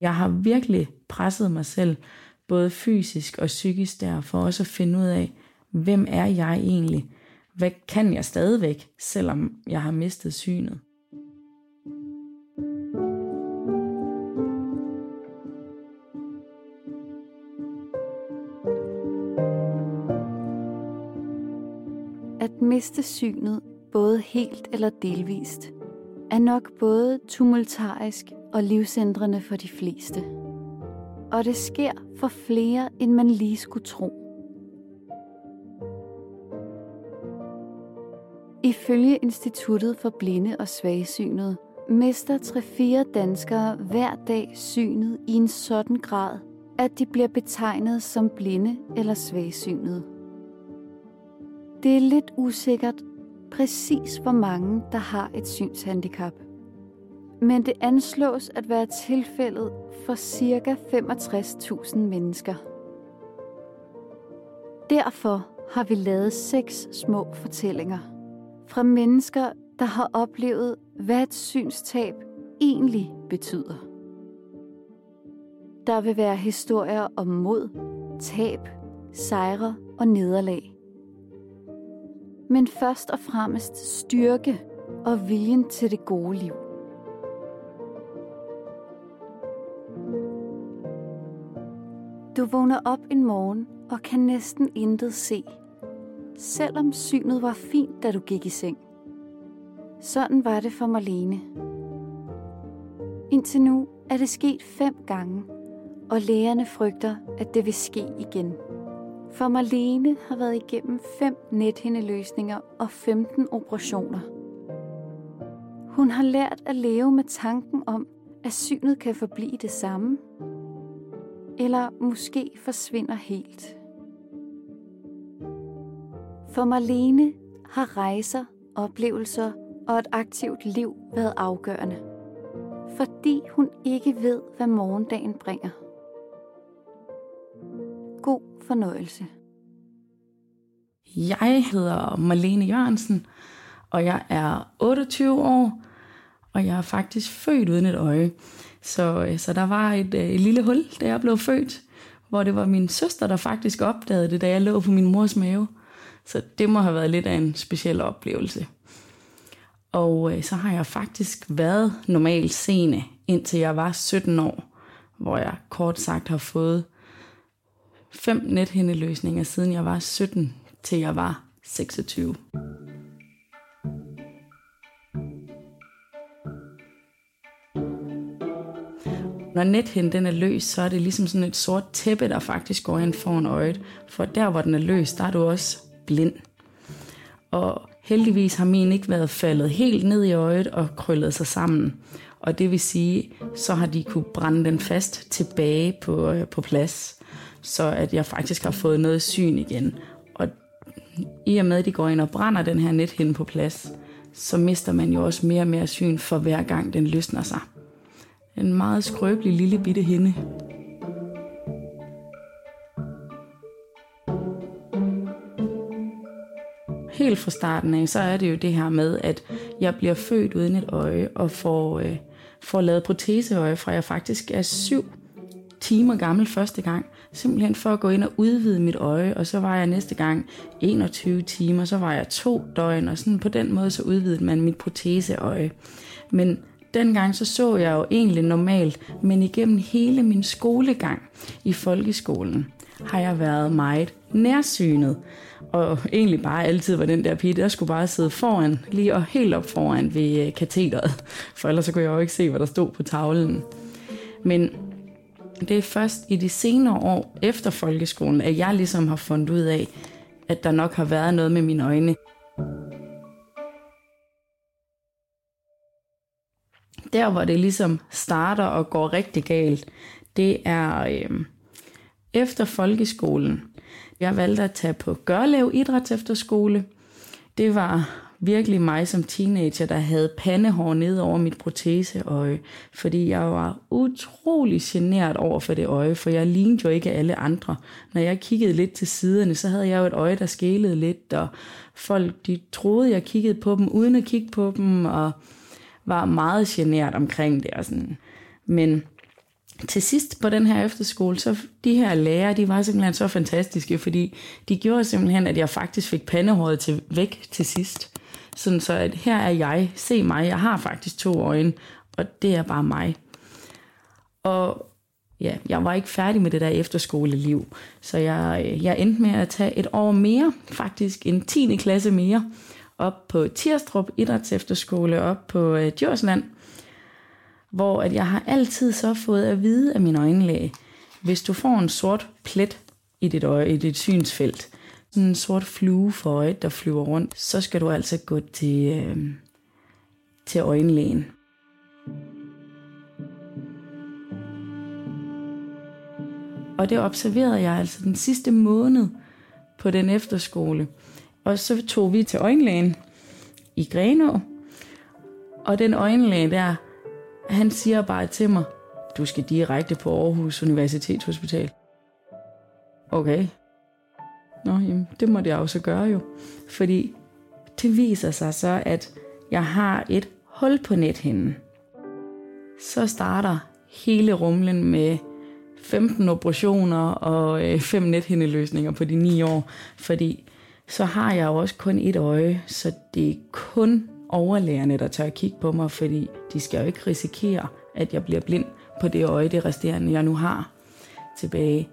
Jeg har virkelig presset mig selv, både fysisk og psykisk der, for også at finde ud af, hvem er jeg egentlig? Hvad kan jeg stadigvæk, selvom jeg har mistet synet? At miste synet, både helt eller delvist, er nok både tumultarisk og livsændrende for de fleste. Og det sker for flere, end man lige skulle tro. Ifølge Instituttet for Blinde og Svagsynet mister 3-4 danskere hver dag synet i en sådan grad, at de bliver betegnet som blinde eller svagsynede. Det er lidt usikkert præcis hvor mange, der har et synshandicap. Men det anslås at være tilfældet for ca. 65.000 mennesker. Derfor har vi lavet seks små fortællinger fra mennesker, der har oplevet, hvad et synstab egentlig betyder. Der vil være historier om mod, tab, sejre og nederlag men først og fremmest styrke og viljen til det gode liv. Du vågner op en morgen og kan næsten intet se, selvom synet var fint, da du gik i seng. Sådan var det for Marlene. Indtil nu er det sket fem gange, og lægerne frygter, at det vil ske igen. For Marlene har været igennem fem nethindeløsninger og 15 operationer. Hun har lært at leve med tanken om, at synet kan forblive det samme, eller måske forsvinder helt. For Marlene har rejser, oplevelser og et aktivt liv været afgørende, fordi hun ikke ved, hvad morgendagen bringer fornøjelse. Jeg hedder Marlene Jørgensen, og jeg er 28 år, og jeg er faktisk født uden et øje. Så, øh, så der var et, øh, et lille hul, da jeg blev født, hvor det var min søster, der faktisk opdagede det, da jeg lå på min mors mave. Så det må have været lidt af en speciel oplevelse. Og øh, så har jeg faktisk været normalt seende, indtil jeg var 17 år, hvor jeg kort sagt har fået fem nethindeløsninger, siden jeg var 17 til jeg var 26. Når nethinden den er løs, så er det ligesom sådan et sort tæppe, der faktisk går ind foran øjet. For der, hvor den er løs, der er du også blind. Og heldigvis har min ikke været faldet helt ned i øjet og krøllet sig sammen. Og det vil sige, så har de kunne brænde den fast tilbage på, øh, på plads så at jeg faktisk har fået noget syn igen. Og i og med, at de går ind og brænder den her nethinde på plads, så mister man jo også mere og mere syn for hver gang den løsner sig. En meget skrøbelig lille bitte hinde. Helt fra starten af, så er det jo det her med, at jeg bliver født uden et øje og får, øh, får lavet proteseøje fra jeg faktisk er syv timer gammel første gang. Simpelthen for at gå ind og udvide mit øje, og så var jeg næste gang 21 timer, så var jeg to døgn, og sådan på den måde så udvidede man mit proteseøje. Men dengang så så jeg jo egentlig normalt, men igennem hele min skolegang i folkeskolen har jeg været meget nærsynet. Og egentlig bare altid var den der pige, der skulle bare sidde foran, lige og helt op foran ved øh, katheteret. For ellers så kunne jeg jo ikke se, hvad der stod på tavlen. Men det er først i de senere år efter folkeskolen, at jeg ligesom har fundet ud af, at der nok har været noget med mine øjne. Der, hvor det ligesom starter og går rigtig galt, det er øh, efter folkeskolen. Jeg valgte at tage på Gørlev Idræts Efterskole. Det var virkelig mig som teenager, der havde pandehår ned over mit proteseøje, øh, fordi jeg var utrolig genert over for det øje, for jeg lignede jo ikke alle andre. Når jeg kiggede lidt til siderne, så havde jeg jo et øje, der skælede lidt, og folk de troede, jeg kiggede på dem, uden at kigge på dem, og var meget genert omkring det. Og sådan. Men til sidst på den her efterskole, så de her lærere, de var simpelthen så fantastiske, fordi de gjorde simpelthen, at jeg faktisk fik pandehåret til væk til sidst. Sådan så, at her er jeg, se mig, jeg har faktisk to øjne, og det er bare mig. Og ja, jeg var ikke færdig med det der efterskoleliv, så jeg, jeg endte med at tage et år mere, faktisk en 10. klasse mere, op på Tirstrup Idræts Efterskole, op på øh, Djursland, hvor at jeg har altid så fået at vide af min øjenlæge, hvis du får en sort plet i dit øje, i dit synsfelt, sådan en sort flue for øjet, der flyver rundt, så skal du altså gå til, øh, til øjenlægen. Og det observerede jeg altså den sidste måned på den efterskole. Og så tog vi til øjenlægen i Grenå. Og den øjenlæge der, han siger bare til mig, du skal direkte på Aarhus Universitetshospital. Okay. Nå, jamen, det må jeg også gøre jo. Fordi det viser sig så, at jeg har et hul på nethinden. Så starter hele rumlen med 15 operationer og øh, 5 nethindeløsninger på de 9 år, fordi så har jeg jo også kun et øje, så det er kun overlægerne, der tør at kigge på mig, fordi de skal jo ikke risikere, at jeg bliver blind på det øje, det resterende, jeg nu har tilbage.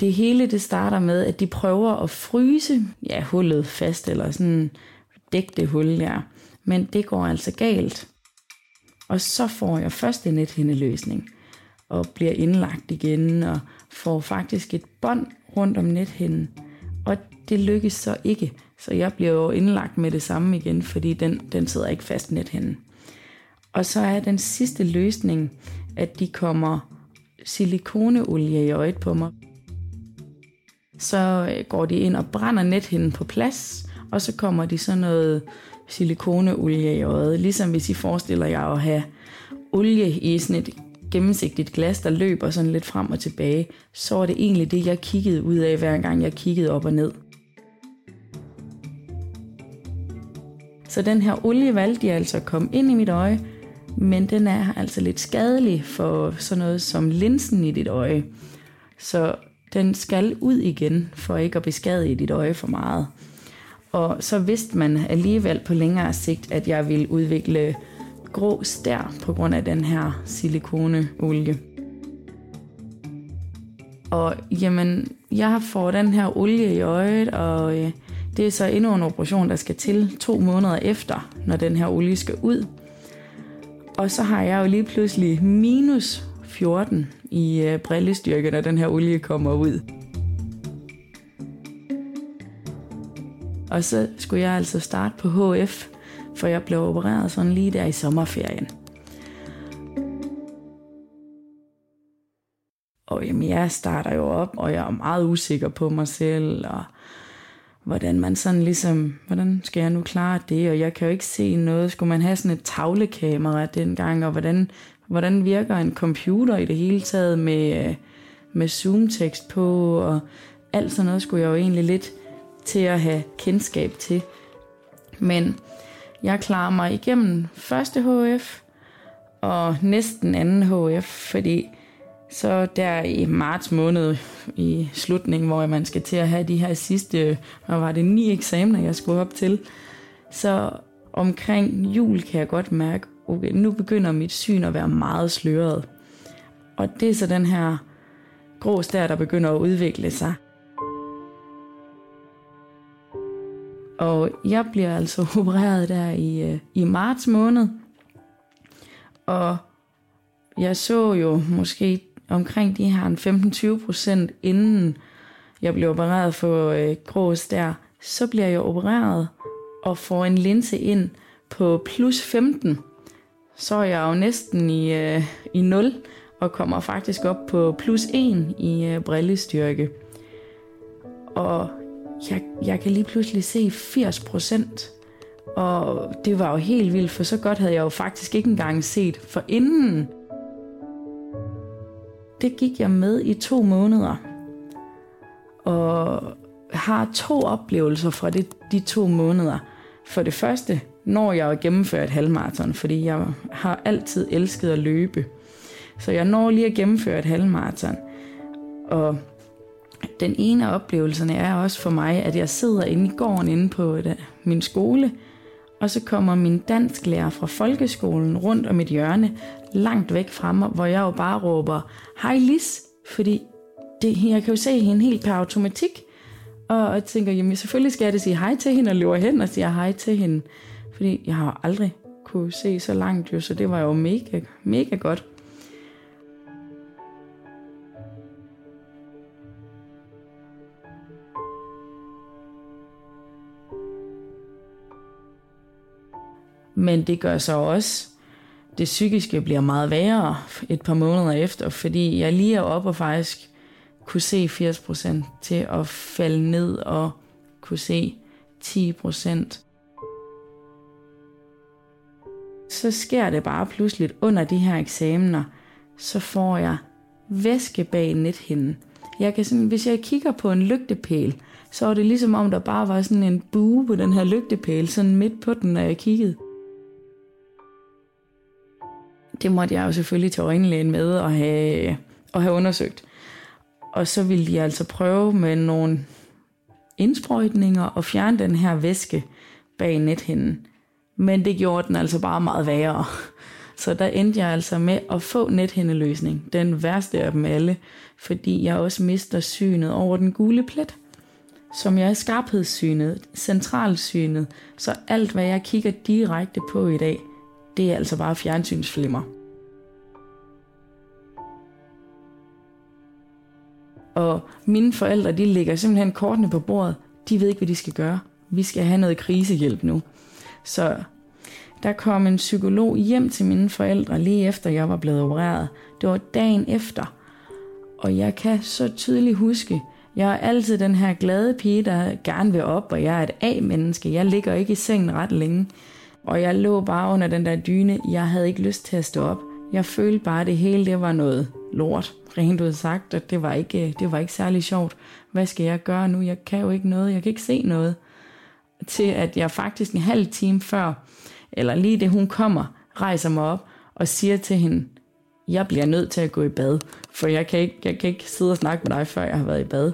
Det hele det starter med, at de prøver at fryse ja, hullet fast, eller sådan dække det hul der. Men det går altså galt. Og så får jeg først en nethindeløsning, og bliver indlagt igen, og får faktisk et bånd rundt om nethinden. Og det lykkes så ikke, så jeg bliver jo indlagt med det samme igen, fordi den, den sidder ikke fast nethinden. Og så er den sidste løsning, at de kommer silikoneolie i øjet på mig så øh, går de ind og brænder nethinden på plads, og så kommer de sådan noget silikoneolie i øjet. Ligesom hvis I forestiller jer at have olie i sådan et gennemsigtigt glas, der løber sådan lidt frem og tilbage, så var det egentlig det, jeg kiggede ud af, hver gang jeg kiggede op og ned. Så den her olie valgte jeg altså at komme ind i mit øje, men den er altså lidt skadelig for sådan noget som linsen i dit øje. Så den skal ud igen, for ikke at beskadige dit øje for meget. Og så vidste man alligevel på længere sigt, at jeg ville udvikle grå stær på grund af den her silikoneolie. Og jamen, jeg får den her olie i øjet, og øh, det er så endnu en operation, der skal til to måneder efter, når den her olie skal ud. Og så har jeg jo lige pludselig minus 14 i øh, brillestyrke, når den her olie kommer ud. Og så skulle jeg altså starte på HF, for jeg blev opereret sådan lige der i sommerferien. Og jamen, jeg starter jo op, og jeg er meget usikker på mig selv, og hvordan man sådan ligesom, hvordan skal jeg nu klare det, og jeg kan jo ikke se noget. Skulle man have sådan et tavlekamera dengang, og hvordan hvordan virker en computer i det hele taget med, med zoom-tekst på, og alt sådan noget skulle jeg jo egentlig lidt til at have kendskab til. Men jeg klarer mig igennem første HF og næsten anden HF, fordi så der i marts måned i slutningen, hvor man skal til at have de her sidste, hvad var det, ni eksamener, jeg skulle op til, så omkring jul kan jeg godt mærke, okay, nu begynder mit syn at være meget sløret. Og det er så den her grå stær, der begynder at udvikle sig. Og jeg bliver altså opereret der i, øh, i marts måned. Og jeg så jo måske omkring de her 15-20 procent inden jeg blev opereret for øh, grå stær. Så bliver jeg opereret og får en linse ind på plus 15 så er jeg jo næsten i, øh, i 0 og kommer faktisk op på plus 1 i øh, brillestyrke. Og jeg, jeg kan lige pludselig se 80 procent. Og det var jo helt vildt, for så godt havde jeg jo faktisk ikke engang set for inden. Det gik jeg med i to måneder. Og har to oplevelser fra de, de to måneder. For det første, når jeg at gennemføre et halvmarathon, fordi jeg har altid elsket at løbe. Så jeg når lige at gennemføre et halvmarathon. Og den ene af oplevelserne er også for mig, at jeg sidder inde i gården inde på øh, min skole, og så kommer min dansklærer fra folkeskolen rundt om et hjørne, langt væk fra mig, hvor jeg jo bare råber, hej Lis, fordi det, jeg kan jo se hende helt per automatik. Og og tænker, jamen selvfølgelig skal jeg det sige hej til hende, og løber hen og siger hej til hende. Fordi jeg har aldrig kunne se så langt jo, så det var jo mega, mega godt. Men det gør så også, det psykiske bliver meget værre et par måneder efter, fordi jeg lige er oppe og faktisk kunne se 80% til at falde ned og kunne se 10%. Så sker det bare pludseligt under de her eksamener, så får jeg væske bag nethinden. Jeg kan sådan, hvis jeg kigger på en lygtepæl, så er det ligesom om der bare var sådan en bue på den her lygtepæl, sådan midt på den, når jeg kiggede. Det måtte jeg jo selvfølgelig til øjenlægen med og have, og have undersøgt. Og så ville de altså prøve med nogle indsprøjtninger og fjerne den her væske bag nethinden. Men det gjorde den altså bare meget værre. Så der endte jeg altså med at få nethindeløsning. Den værste af dem alle, fordi jeg også mister synet over den gule plet. Som jeg er skarphedssynet, centralsynet, så alt hvad jeg kigger direkte på i dag, det er altså bare fjernsynsflimmer. Og mine forældre, de ligger simpelthen kortene på bordet. De ved ikke, hvad de skal gøre. Vi skal have noget krisehjælp nu. Så der kom en psykolog hjem til mine forældre lige efter jeg var blevet opereret. Det var dagen efter. Og jeg kan så tydeligt huske, jeg er altid den her glade pige, der gerne vil op, og jeg er et A-menneske. Jeg ligger ikke i sengen ret længe. Og jeg lå bare under den der dyne. Jeg havde ikke lyst til at stå op. Jeg følte bare, at det hele det var noget lort. Rent ud sagt, at det var, ikke, det var ikke særlig sjovt. Hvad skal jeg gøre nu? Jeg kan jo ikke noget. Jeg kan ikke se noget. Til at jeg faktisk en halv time før, eller lige det hun kommer, rejser mig op og siger til hende, jeg bliver nødt til at gå i bad, for jeg kan ikke, jeg kan ikke sidde og snakke med dig, før jeg har været i bad.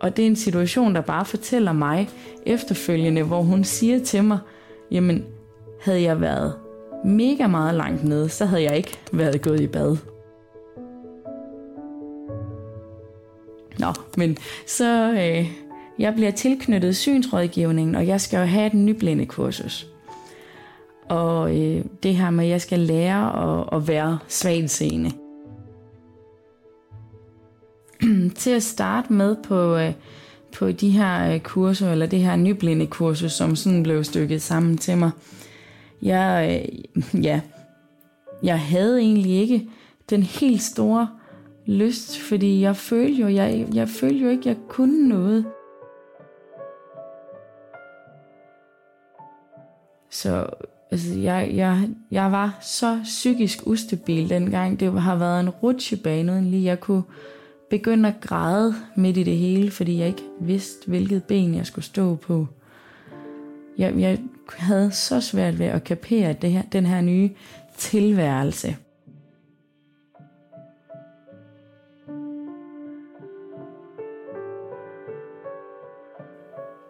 Og det er en situation, der bare fortæller mig efterfølgende, hvor hun siger til mig, jamen, havde jeg været mega meget langt nede, så havde jeg ikke været gået i bad. Nå, men så øh, jeg bliver tilknyttet synsrådgivningen, og jeg skal jo have et nyblinde kursus. Og øh, det her med, at jeg skal lære at, at være svagtseende. til at starte med på, øh, på de her øh, kurser, eller det her nyblinde kursus, som sådan blev stykket sammen til mig. Jeg, øh, ja, jeg havde egentlig ikke den helt store lyst, fordi jeg følte jo, jeg, jeg følte jo ikke, jeg kunne noget. Så altså, jeg, jeg, jeg var så psykisk ustabil dengang. Det har været en rutsjebane, uden lige jeg kunne begynde at græde midt i det hele, fordi jeg ikke vidste, hvilket ben jeg skulle stå på. Jeg, jeg havde så svært ved at kapere det her, den her nye tilværelse.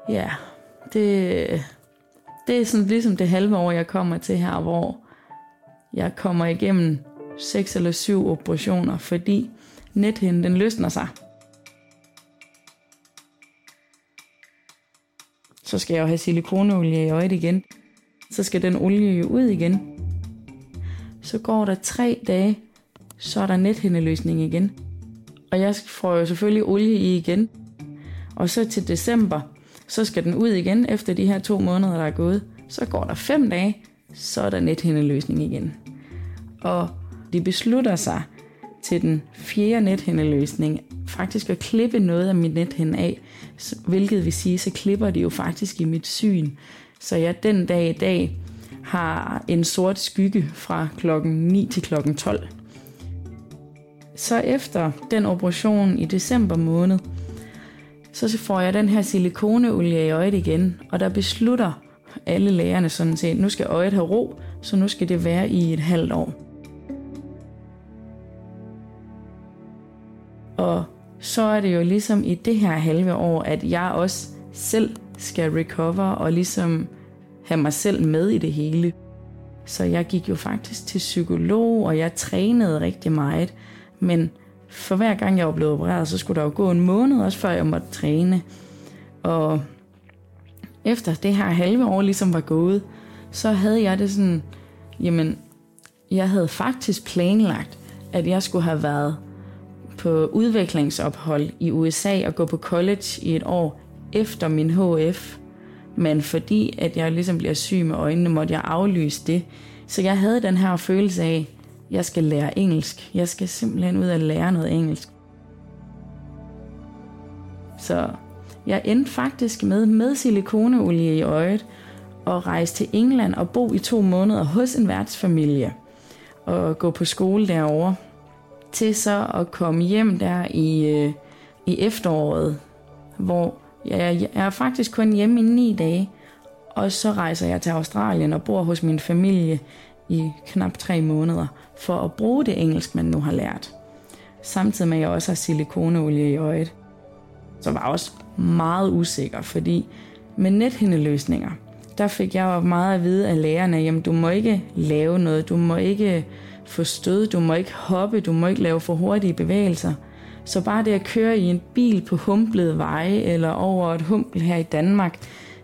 Ja, det, det er sådan ligesom det halve år, jeg kommer til her, hvor jeg kommer igennem seks eller syv operationer, fordi nethinden den løsner sig. Så skal jeg jo have silikoneolie i øjet igen. Så skal den olie jo ud igen. Så går der tre dage, så er der nethindeløsning igen. Og jeg får jo selvfølgelig olie i igen. Og så til december, så skal den ud igen efter de her to måneder, der er gået. Så går der fem dage, så er der nethændeløsning igen. Og de beslutter sig til den fjerde nethændeløsning faktisk at klippe noget af mit nethænde af, hvilket vil sige, så klipper de jo faktisk i mit syn. Så jeg den dag i dag har en sort skygge fra klokken 9 til klokken 12. Så efter den operation i december måned, så får jeg den her silikoneolie i øjet igen, og der beslutter alle lægerne sådan set, nu skal øjet have ro, så nu skal det være i et halvt år. Og så er det jo ligesom i det her halve år, at jeg også selv skal recover og ligesom have mig selv med i det hele. Så jeg gik jo faktisk til psykolog, og jeg trænede rigtig meget. Men for hver gang jeg var blevet opereret, så skulle der jo gå en måned også, før jeg måtte træne. Og efter det her halve år ligesom var gået, så havde jeg det sådan, jamen, jeg havde faktisk planlagt, at jeg skulle have været på udviklingsophold i USA og gå på college i et år efter min HF. Men fordi at jeg ligesom bliver syg med øjnene, måtte jeg aflyse det. Så jeg havde den her følelse af, jeg skal lære engelsk. Jeg skal simpelthen ud og lære noget engelsk. Så jeg endte faktisk med, med silikoneolie i øjet, og rejse til England og bo i to måneder hos en værtsfamilie og gå på skole derovre til så at komme hjem der i, øh, i efteråret, hvor jeg, jeg er faktisk kun hjemme i ni dage, og så rejser jeg til Australien og bor hos min familie i knap tre måneder for at bruge det engelsk, man nu har lært. Samtidig med at jeg også har silikoneolie i øjet. Så var jeg også meget usikker, fordi med nethindeløsninger, der fik jeg jo meget at vide af lærerne, jamen du må ikke lave noget, du må ikke få stød, du må ikke hoppe, du må ikke lave for hurtige bevægelser. Så bare det at køre i en bil på humplede veje eller over et humpel her i Danmark,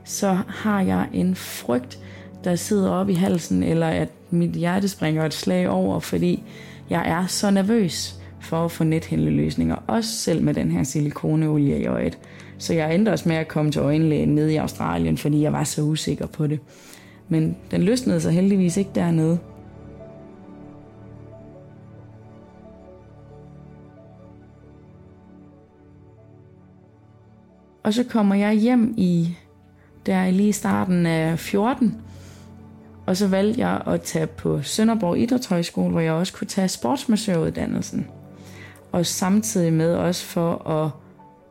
så har jeg en frygt, der sidder op i halsen, eller at mit hjerte springer et slag over, fordi jeg er så nervøs for at få nethændeløsninger, også selv med den her silikoneolie i øjet. Så jeg endte også med at komme til øjenlægen nede i Australien, fordi jeg var så usikker på det. Men den løsnede sig heldigvis ikke dernede. Og så kommer jeg hjem i der lige starten af 14, og så valgte jeg at tage på Sønderborg Idrætshøjskole, hvor jeg også kunne tage sportsmassøruddannelsen. Og samtidig med også for at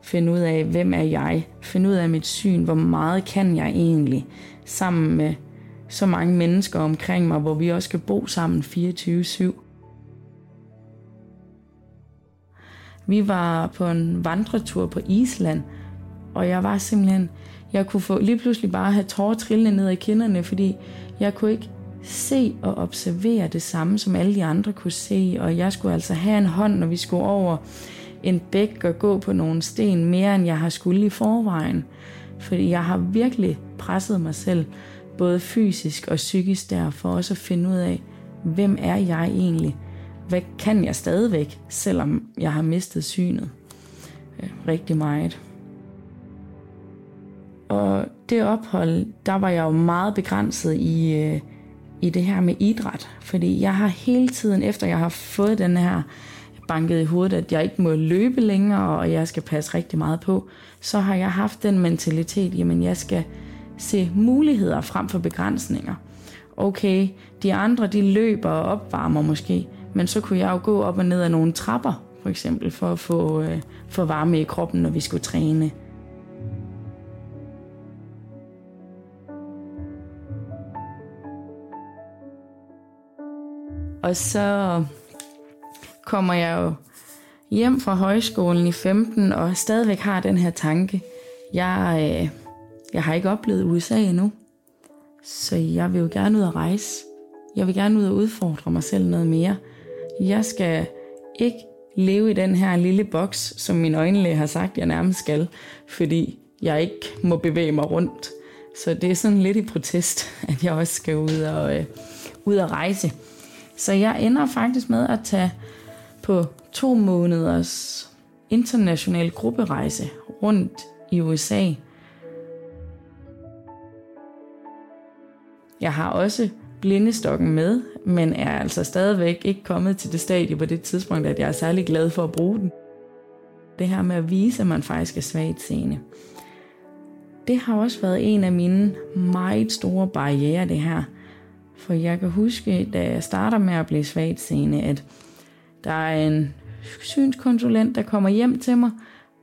finde ud af, hvem er jeg? Finde ud af mit syn, hvor meget kan jeg egentlig? Sammen med så mange mennesker omkring mig, hvor vi også skal bo sammen 24-7. Vi var på en vandretur på Island, og jeg var simpelthen, jeg kunne få lige pludselig bare have tårer trillende ned i kinderne, fordi jeg kunne ikke se og observere det samme, som alle de andre kunne se, og jeg skulle altså have en hånd, når vi skulle over en bæk og gå på nogle sten mere, end jeg har skulle i forvejen. Fordi jeg har virkelig presset mig selv, både fysisk og psykisk der, for også at finde ud af, hvem er jeg egentlig? Hvad kan jeg stadigvæk, selvom jeg har mistet synet? Øh, rigtig meget. Og det ophold, der var jeg jo meget begrænset i, øh, i det her med idræt. Fordi jeg har hele tiden, efter jeg har fået den her banket i hovedet, at jeg ikke må løbe længere, og jeg skal passe rigtig meget på, så har jeg haft den mentalitet, jamen jeg skal se muligheder frem for begrænsninger. Okay, de andre de løber og opvarmer måske, men så kunne jeg jo gå op og ned ad nogle trapper, for eksempel, for at få, øh, få varme i kroppen, når vi skulle træne. Og så kommer jeg jo hjem fra højskolen i 15 og stadigvæk har den her tanke. Jeg, øh, jeg har ikke oplevet USA endnu, så jeg vil jo gerne ud og rejse. Jeg vil gerne ud og udfordre mig selv noget mere. Jeg skal ikke leve i den her lille boks, som min øjenlæge har sagt, jeg nærmest skal, fordi jeg ikke må bevæge mig rundt. Så det er sådan lidt i protest, at jeg også skal ud og, øh, ud og rejse. Så jeg ender faktisk med at tage på to måneders international grupperejse rundt i USA. Jeg har også blindestokken med, men er altså stadigvæk ikke kommet til det stadie på det tidspunkt, at jeg er særlig glad for at bruge den. Det her med at vise, at man faktisk er svagt seende. Det har også været en af mine meget store barriere, det her. For jeg kan huske, da jeg starter med at blive svagt seende, at der er en synskonsulent, der kommer hjem til mig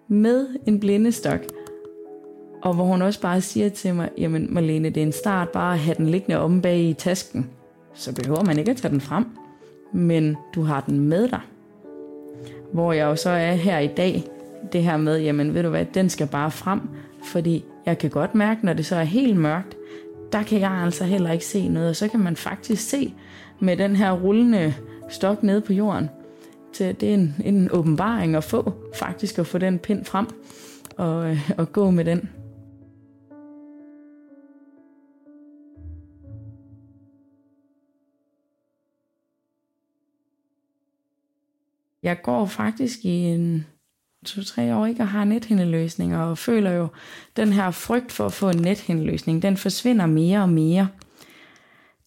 med en blindestok. Og hvor hun også bare siger til mig, jamen Marlene, det er en start bare at have den liggende omme bag i tasken. Så behøver man ikke at tage den frem, men du har den med dig. Hvor jeg jo så er her i dag, det her med, jamen ved du hvad, den skal bare frem, fordi jeg kan godt mærke, når det så er helt mørkt, der kan jeg altså heller ikke se noget, og så kan man faktisk se med den her rullende stok nede på jorden. Så det er en, en åbenbaring at få, faktisk at få den pind frem og, øh, og gå med den. Jeg går faktisk i en to-tre år ikke og har nethindeløsninger, og føler jo, den her frygt for at få en nethindeløsning, den forsvinder mere og mere,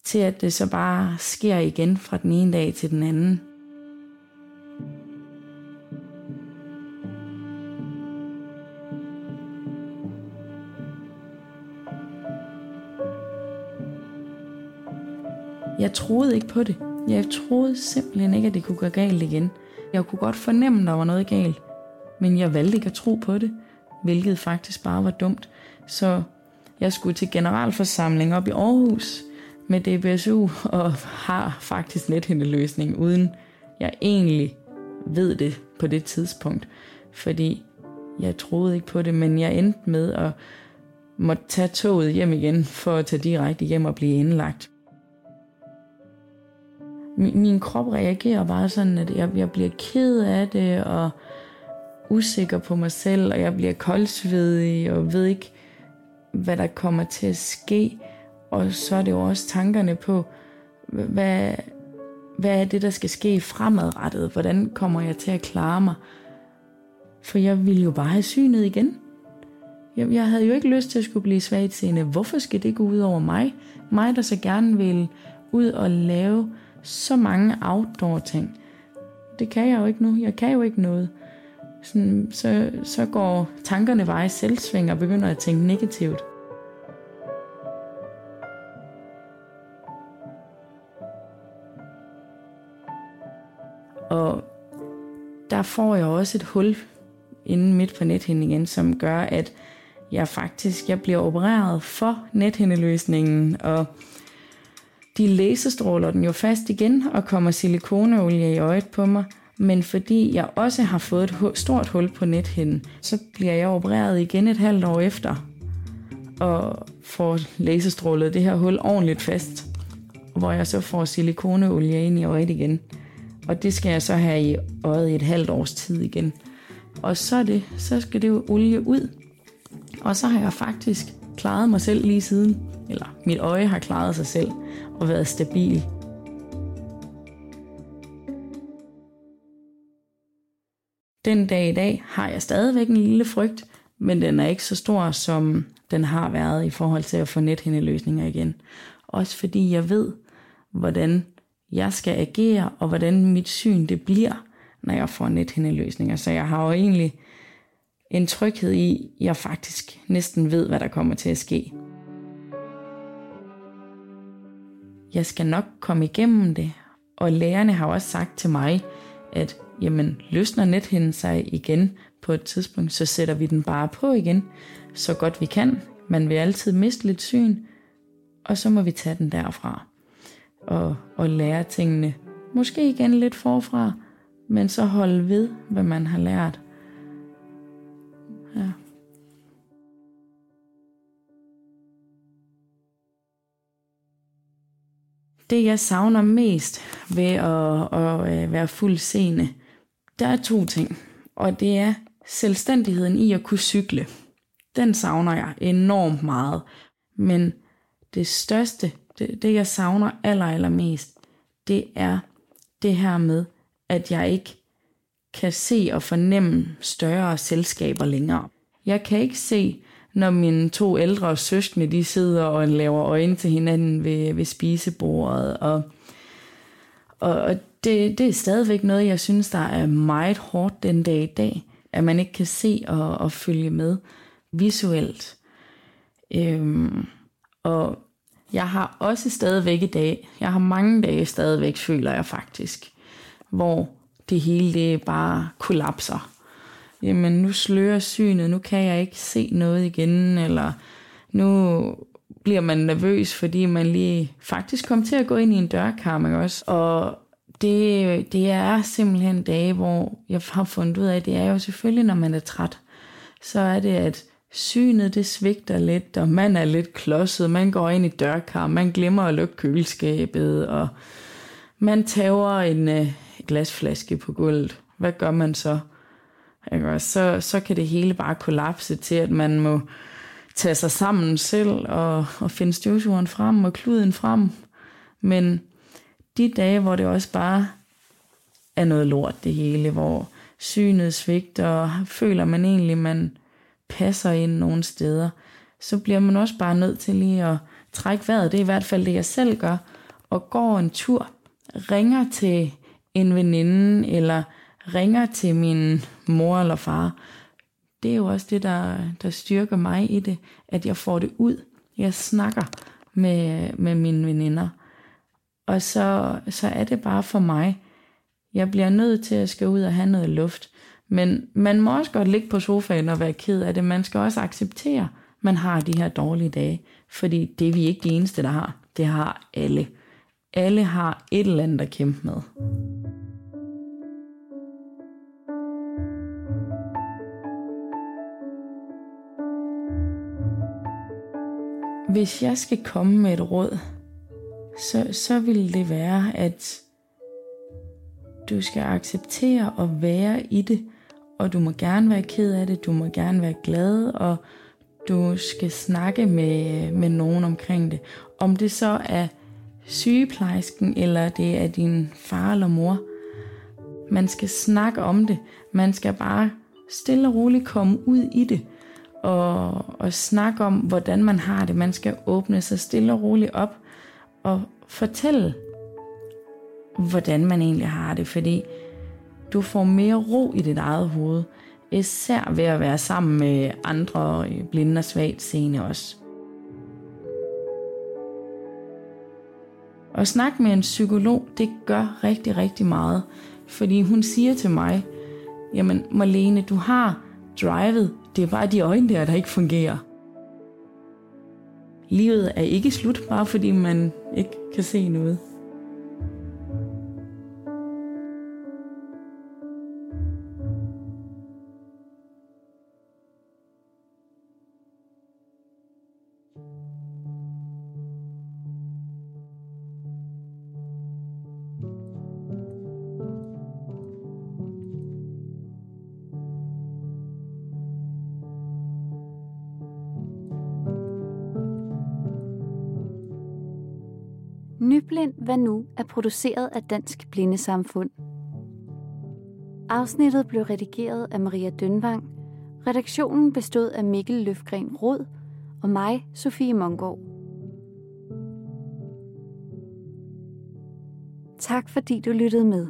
til at det så bare sker igen fra den ene dag til den anden. Jeg troede ikke på det. Jeg troede simpelthen ikke, at det kunne gå galt igen. Jeg kunne godt fornemme, at der var noget galt men jeg valgte ikke at tro på det, hvilket faktisk bare var dumt. Så jeg skulle til generalforsamling op i Aarhus med DBSU og har faktisk nethindeløsning, uden jeg egentlig ved det på det tidspunkt. Fordi jeg troede ikke på det, men jeg endte med at måtte tage toget hjem igen for at tage direkte hjem og blive indlagt. Min, min krop reagerer bare sådan, at jeg, jeg bliver ked af det, og usikker på mig selv, og jeg bliver koldsvedig, og ved ikke, hvad der kommer til at ske. Og så er det jo også tankerne på, hvad, hvad er det, der skal ske fremadrettet? Hvordan kommer jeg til at klare mig? For jeg ville jo bare have synet igen. Jeg, jeg havde jo ikke lyst til at skulle blive svagtseende. Hvorfor skal det gå ud over mig? Mig, der så gerne vil ud og lave så mange outdoor ting. Det kan jeg jo ikke nu. Jeg kan jo ikke noget sådan, så, så går tankerne veje selvsving og begynder at tænke negativt. Og der får jeg også et hul inden midt på nethinden igen, som gør, at jeg faktisk jeg bliver opereret for nethindeløsningen, og de laserstråler den jo fast igen og kommer silikoneolie i øjet på mig, men fordi jeg også har fået et stort hul på nethinden, så bliver jeg opereret igen et halvt år efter, og får laserstrålet det her hul ordentligt fast, hvor jeg så får silikoneolie ind i øjet igen. Og det skal jeg så have i øjet i et halvt års tid igen. Og så, er det, så skal det jo olie ud. Og så har jeg faktisk klaret mig selv lige siden. Eller mit øje har klaret sig selv og været stabil Den dag i dag har jeg stadigvæk en lille frygt, men den er ikke så stor, som den har været i forhold til at få nethindeløsninger igen. Også fordi jeg ved, hvordan jeg skal agere, og hvordan mit syn det bliver, når jeg får nethindeløsninger. Så jeg har jo egentlig en tryghed i, at jeg faktisk næsten ved, hvad der kommer til at ske. Jeg skal nok komme igennem det, og lærerne har også sagt til mig, at jamen løsner nethinden sig igen på et tidspunkt, så sætter vi den bare på igen, så godt vi kan. Man vil altid miste lidt syn, og så må vi tage den derfra og, og lære tingene. Måske igen lidt forfra, men så holde ved, hvad man har lært. Ja. Det jeg savner mest ved at, at øh, være fuldseende, der er to ting, og det er selvstændigheden i at kunne cykle. Den savner jeg enormt meget. Men det største, det, det jeg savner aller, aller mest, det er det her med, at jeg ikke kan se og fornemme større selskaber længere. Jeg kan ikke se, når mine to ældre søskende, de sidder og laver øjne til hinanden ved, ved spisebordet, og, og, og det, det er stadigvæk noget, jeg synes, der er meget hårdt den dag i dag, at man ikke kan se og, og følge med visuelt. Øhm, og jeg har også stadigvæk i dag, jeg har mange dage stadigvæk, føler jeg faktisk, hvor det hele det bare kollapser. Jamen, nu slører synet, nu kan jeg ikke se noget igen, eller nu bliver man nervøs, fordi man lige faktisk kom til at gå ind i en dørkarm, ikke også? Og det, det er simpelthen dage, hvor jeg har fundet ud af, at det er jo selvfølgelig, når man er træt, så er det, at synet det svigter lidt, og man er lidt klodset, man går ind i dørkar, man glemmer at lukke køleskabet, og man tager en øh, glasflaske på gulvet. Hvad gør man så? Ikke? Så, så kan det hele bare kollapse til, at man må tage sig sammen selv og, og finde støvsugeren frem og kluden frem. Men de dage, hvor det også bare er noget lort det hele, hvor synet svigter, og føler man egentlig, man passer ind nogle steder, så bliver man også bare nødt til lige at trække vejret. Det er i hvert fald det, jeg selv gør. Og går en tur, ringer til en veninde, eller ringer til min mor eller far. Det er jo også det, der, der styrker mig i det, at jeg får det ud. Jeg snakker med, med mine veninder. Og så, så er det bare for mig. Jeg bliver nødt til at skal ud og have noget luft. Men man må også godt ligge på sofaen og være ked af det. Man skal også acceptere, at man har de her dårlige dage. Fordi det er vi ikke de eneste, der har. Det har alle. Alle har et eller andet at kæmpe med. Hvis jeg skal komme med et råd, så, så vil det være, at du skal acceptere at være i det, og du må gerne være ked af det, du må gerne være glad, og du skal snakke med, med nogen omkring det. Om det så er sygeplejersken, eller det er din far eller mor. Man skal snakke om det. Man skal bare stille og roligt komme ud i det. Og, og snakke om, hvordan man har det. Man skal åbne sig stille og roligt op at fortælle, hvordan man egentlig har det. Fordi du får mere ro i dit eget hoved. Især ved at være sammen med andre øh, blinde og svagt seende også. At snakke med en psykolog, det gør rigtig, rigtig meget. Fordi hun siger til mig, jamen Marlene, du har drivet, det er bare de øjne der, der ikke fungerer. Livet er ikke slut, bare fordi man ikke kan se noget. Find Hvad Nu er produceret af Dansk Blindesamfund. Afsnittet blev redigeret af Maria Dønvang. Redaktionen bestod af Mikkel Løfgren Rod og mig, Sofie Mongård. Tak fordi du lyttede med.